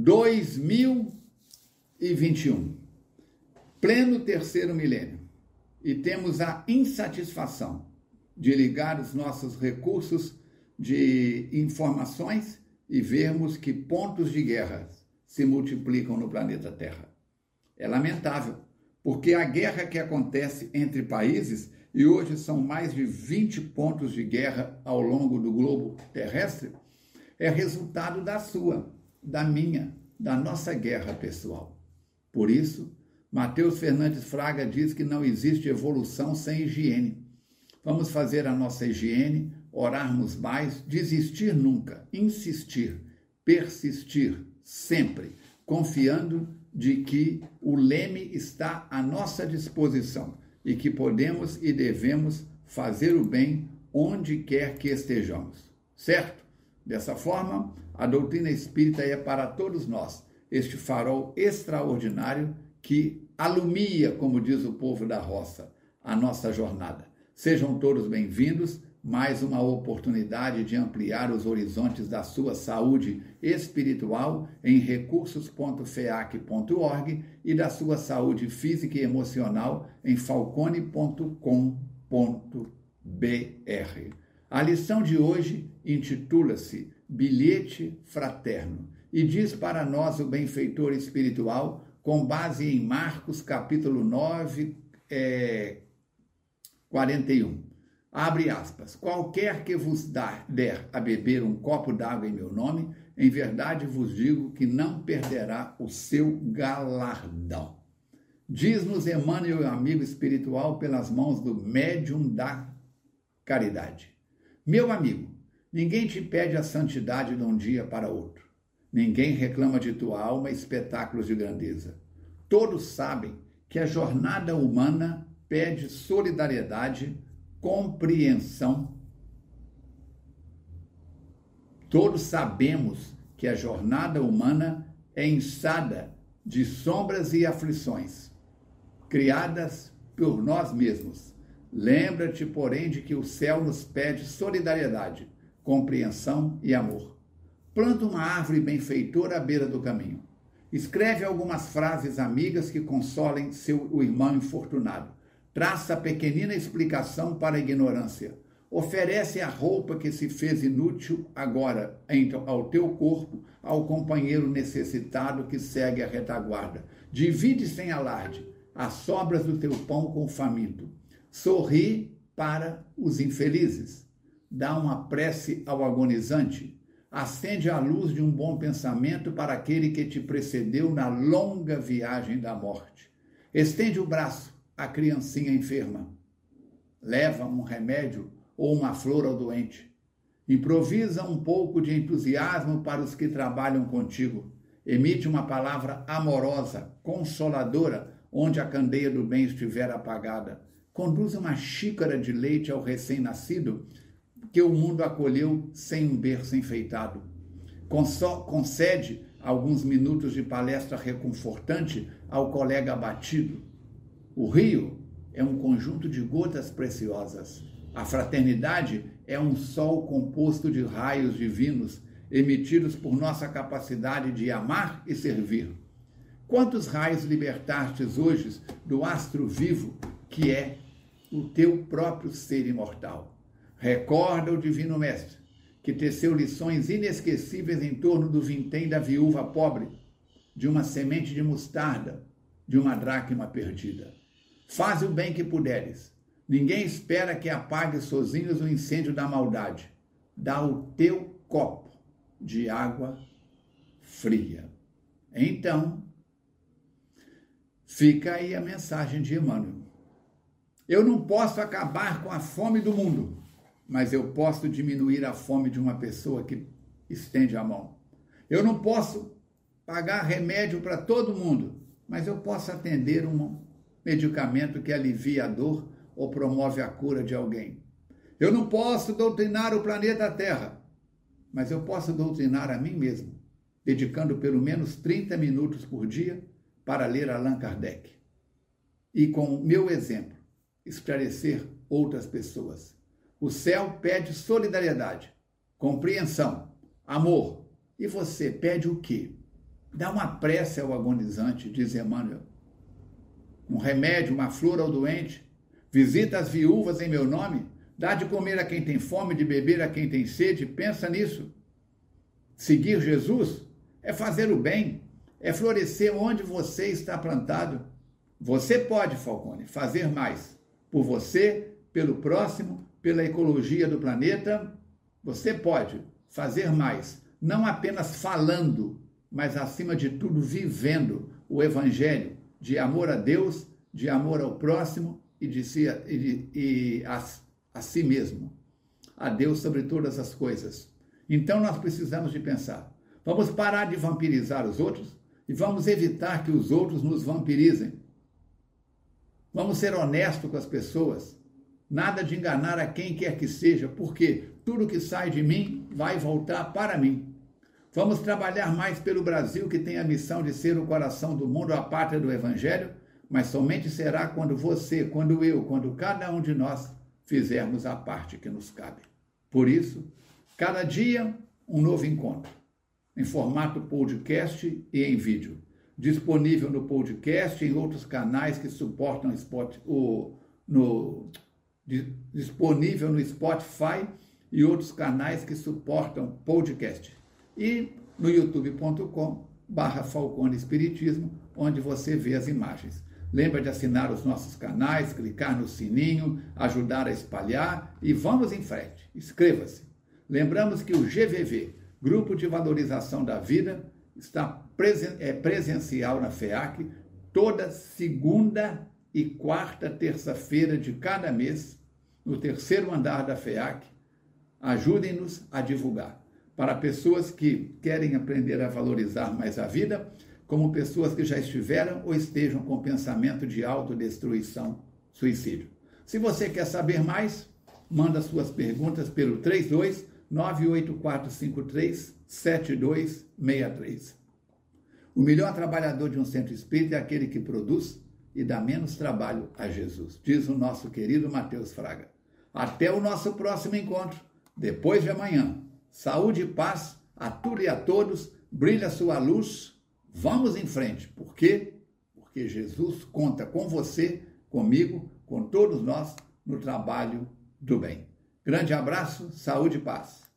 2021, pleno terceiro milênio, e temos a insatisfação de ligar os nossos recursos de informações e vermos que pontos de guerra se multiplicam no planeta Terra. É lamentável, porque a guerra que acontece entre países, e hoje são mais de 20 pontos de guerra ao longo do globo terrestre, é resultado da sua, da minha, da nossa guerra pessoal. Por isso, Mateus Fernandes Fraga diz que não existe evolução sem higiene. Vamos fazer a nossa higiene, orarmos mais, desistir nunca, insistir, persistir sempre, confiando de que o leme está à nossa disposição e que podemos e devemos fazer o bem onde quer que estejamos. Certo? Dessa forma, a doutrina espírita é para todos nós este farol extraordinário que alumia, como diz o povo da roça, a nossa jornada. Sejam todos bem-vindos. Mais uma oportunidade de ampliar os horizontes da sua saúde espiritual em recursos.feac.org e da sua saúde física e emocional em falcone.com.br. A lição de hoje intitula-se Bilhete Fraterno e diz para nós o benfeitor espiritual, com base em Marcos capítulo 9, é, 41. Abre aspas. Qualquer que vos dar, der a beber um copo d'água em meu nome, em verdade vos digo que não perderá o seu galardão. Diz-nos Emmanuel, amigo espiritual, pelas mãos do médium da caridade. Meu amigo, ninguém te pede a santidade de um dia para outro. Ninguém reclama de tua alma espetáculos de grandeza. Todos sabem que a jornada humana pede solidariedade, compreensão. Todos sabemos que a jornada humana é ensada de sombras e aflições, criadas por nós mesmos Lembra-te, porém, de que o céu nos pede solidariedade, compreensão e amor. Planta uma árvore benfeitora à beira do caminho. Escreve algumas frases amigas que consolem seu o irmão infortunado. Traça pequenina explicação para a ignorância. Oferece a roupa que se fez inútil agora ao teu corpo ao companheiro necessitado que segue a retaguarda. Divide sem alarde as sobras do teu pão com o faminto Sorri para os infelizes. Dá uma prece ao agonizante. Acende a luz de um bom pensamento para aquele que te precedeu na longa viagem da morte. Estende o braço à criancinha enferma. Leva um remédio ou uma flor ao doente. Improvisa um pouco de entusiasmo para os que trabalham contigo. Emite uma palavra amorosa, consoladora, onde a candeia do bem estiver apagada conduza uma xícara de leite ao recém-nascido que o mundo acolheu sem um berço enfeitado. Concede alguns minutos de palestra reconfortante ao colega abatido. O rio é um conjunto de gotas preciosas. A fraternidade é um sol composto de raios divinos emitidos por nossa capacidade de amar e servir. Quantos raios libertastes hoje do astro vivo que é o teu próprio ser imortal. Recorda o Divino Mestre, que teceu lições inesquecíveis em torno do vintém da viúva pobre, de uma semente de mostarda, de uma dracma perdida. Faz o bem que puderes. Ninguém espera que apague sozinhos o incêndio da maldade. Dá o teu copo de água fria. Então, fica aí a mensagem de Emmanuel. Eu não posso acabar com a fome do mundo, mas eu posso diminuir a fome de uma pessoa que estende a mão. Eu não posso pagar remédio para todo mundo, mas eu posso atender um medicamento que alivia a dor ou promove a cura de alguém. Eu não posso doutrinar o planeta Terra, mas eu posso doutrinar a mim mesmo, dedicando pelo menos 30 minutos por dia para ler Allan Kardec. E com o meu exemplo, esclarecer outras pessoas. O céu pede solidariedade, compreensão, amor. E você pede o quê? Dá uma prece ao agonizante, diz Emmanuel. Um remédio, uma flor ao doente. Visita as viúvas em meu nome. Dá de comer a quem tem fome, de beber a quem tem sede. Pensa nisso. Seguir Jesus é fazer o bem, é florescer onde você está plantado. Você pode, Falcone, fazer mais por você, pelo próximo, pela ecologia do planeta. Você pode fazer mais, não apenas falando, mas acima de tudo vivendo o evangelho de amor a Deus, de amor ao próximo e de si, e, de, e a, a si mesmo. A Deus sobre todas as coisas. Então nós precisamos de pensar. Vamos parar de vampirizar os outros e vamos evitar que os outros nos vampirizem. Vamos ser honestos com as pessoas. Nada de enganar a quem quer que seja, porque tudo que sai de mim vai voltar para mim. Vamos trabalhar mais pelo Brasil, que tem a missão de ser o coração do mundo, a pátria do Evangelho, mas somente será quando você, quando eu, quando cada um de nós fizermos a parte que nos cabe. Por isso, Cada dia, um novo encontro, em formato podcast e em vídeo. Disponível no podcast e em outros canais que suportam Spot, o, no, disponível no Spotify e outros canais que suportam podcast. E no youtube.com barra Falcone Espiritismo, onde você vê as imagens. Lembra de assinar os nossos canais, clicar no sininho, ajudar a espalhar e vamos em frente. Inscreva-se. Lembramos que o GVV, Grupo de Valorização da Vida, está presen é presencial na FEAC toda segunda e quarta terça-feira de cada mês, no terceiro andar da FEAC. Ajudem-nos a divulgar. Para pessoas que querem aprender a valorizar mais a vida, como pessoas que já estiveram ou estejam com pensamento de autodestruição, suicídio. Se você quer saber mais, manda suas perguntas pelo 32 98453 7263. O melhor trabalhador de um centro espírita é aquele que produz e dá menos trabalho a Jesus, diz o nosso querido Mateus Fraga. Até o nosso próximo encontro, depois de amanhã. Saúde e paz a tudo e a todos, brilha sua luz, vamos em frente. Por quê? Porque Jesus conta com você, comigo, com todos nós no trabalho do bem. Grande abraço, saúde e paz.